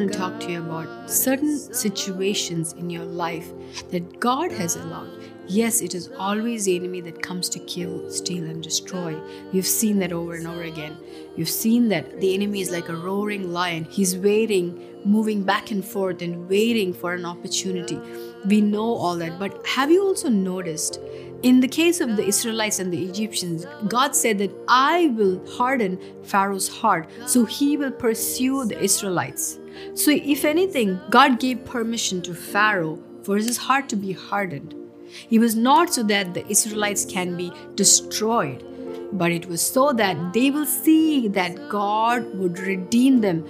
want to talk to you about certain situations in your life that God has allowed. Yes, it is always the enemy that comes to kill, steal, and destroy. We've seen that over and over again. We've seen that the enemy is like a roaring lion. He's waiting, moving back and forth, and waiting for an opportunity. We know all that. But have you also noticed in the case of the Israelites and the Egyptians, God said that I will harden Pharaoh's heart, so he will pursue the Israelites. So, if anything, God gave permission to Pharaoh for his heart to be hardened. It was not so that the Israelites can be destroyed, but it was so that they will see that God would redeem them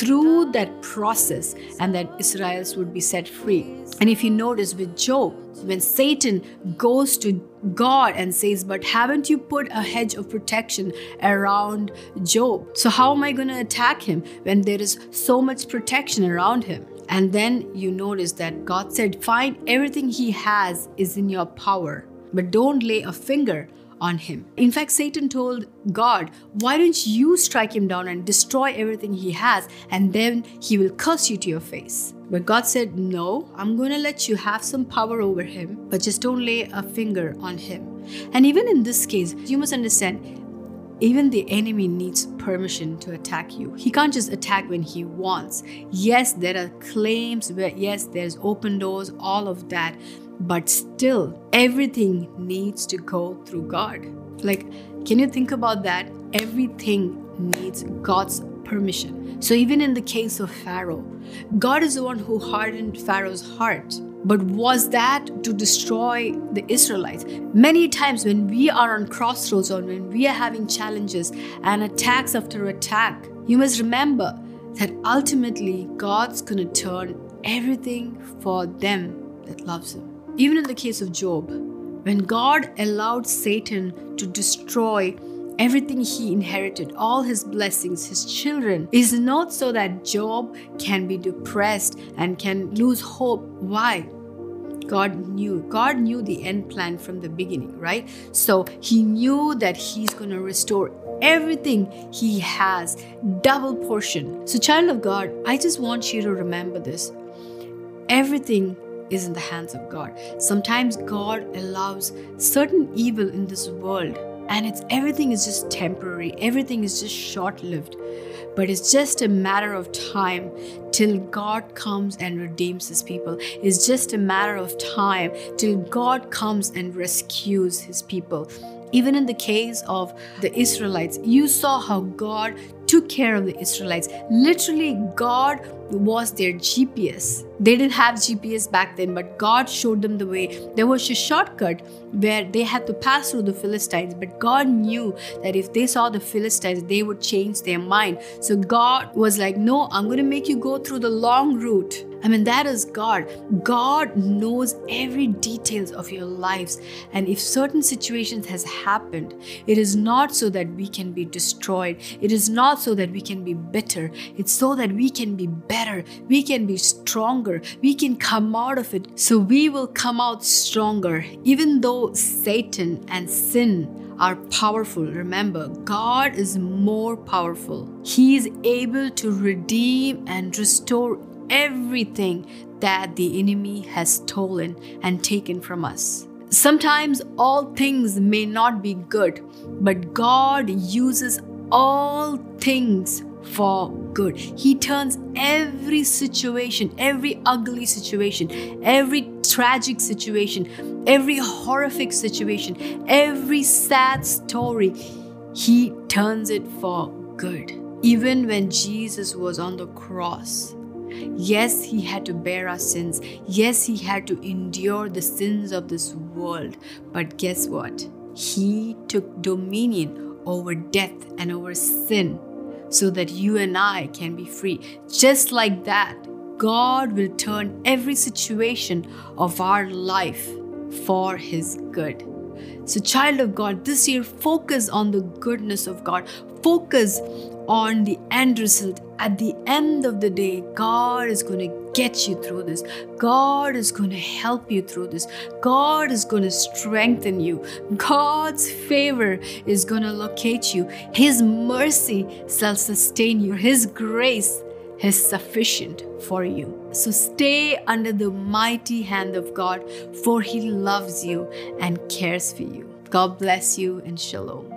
through that process and that Israelites would be set free. And if you notice with Job, when Satan goes to God and says, But haven't you put a hedge of protection around Job? So, how am I going to attack him when there is so much protection around him? And then you notice that God said, Find everything he has is in your power, but don't lay a finger on him. In fact, Satan told God, Why don't you strike him down and destroy everything he has, and then he will curse you to your face? But God said, No, I'm going to let you have some power over him, but just don't lay a finger on him. And even in this case, you must understand. Even the enemy needs permission to attack you. He can't just attack when he wants. Yes, there are claims where, yes, there's open doors, all of that. But still, everything needs to go through God. Like, can you think about that? Everything needs God's permission. So, even in the case of Pharaoh, God is the one who hardened Pharaoh's heart. But was that to destroy the Israelites? Many times, when we are on crossroads or when we are having challenges and attacks after attack, you must remember that ultimately God's going to turn everything for them that loves Him. Even in the case of Job, when God allowed Satan to destroy everything he inherited, all his blessings, his children, is not so that Job can be depressed and can lose hope. Why? God knew. God knew the end plan from the beginning, right? So he knew that he's going to restore everything he has, double portion. So, child of God, I just want you to remember this. Everything is in the hands of God. Sometimes God allows certain evil in this world and it's everything is just temporary. Everything is just short-lived. But it's just a matter of time till God comes and redeems his people. It's just a matter of time till God comes and rescues his people. Even in the case of the Israelites, you saw how God took care of the Israelites. Literally, God was their GPS. They didn't have GPS back then, but God showed them the way. There was a shortcut where they had to pass through the Philistines, but God knew that if they saw the Philistines, they would change their mind. So God was like, No, I'm going to make you go through the long route. I mean, that is God. God knows every details of your lives. And if certain situations has happened, it is not so that we can be destroyed. It is not so that we can be bitter. It's so that we can be better. We can be stronger. We can come out of it. So we will come out stronger. Even though Satan and sin are powerful. Remember, God is more powerful. He is able to redeem and restore everything that the enemy has stolen and taken from us. Sometimes all things may not be good, but God uses all things for good. He turns every situation, every ugly situation, every tragic situation, every horrific situation, every sad story, He turns it for good. Even when Jesus was on the cross, Yes, he had to bear our sins. Yes, he had to endure the sins of this world. But guess what? He took dominion over death and over sin so that you and I can be free. Just like that, God will turn every situation of our life for His good. So, child of God, this year focus on the goodness of God. Focus on the end result. At the end of the day, God is going to get you through this. God is going to help you through this. God is going to strengthen you. God's favor is going to locate you. His mercy shall sustain you. His grace is sufficient for you. So stay under the mighty hand of God, for He loves you and cares for you. God bless you and shalom.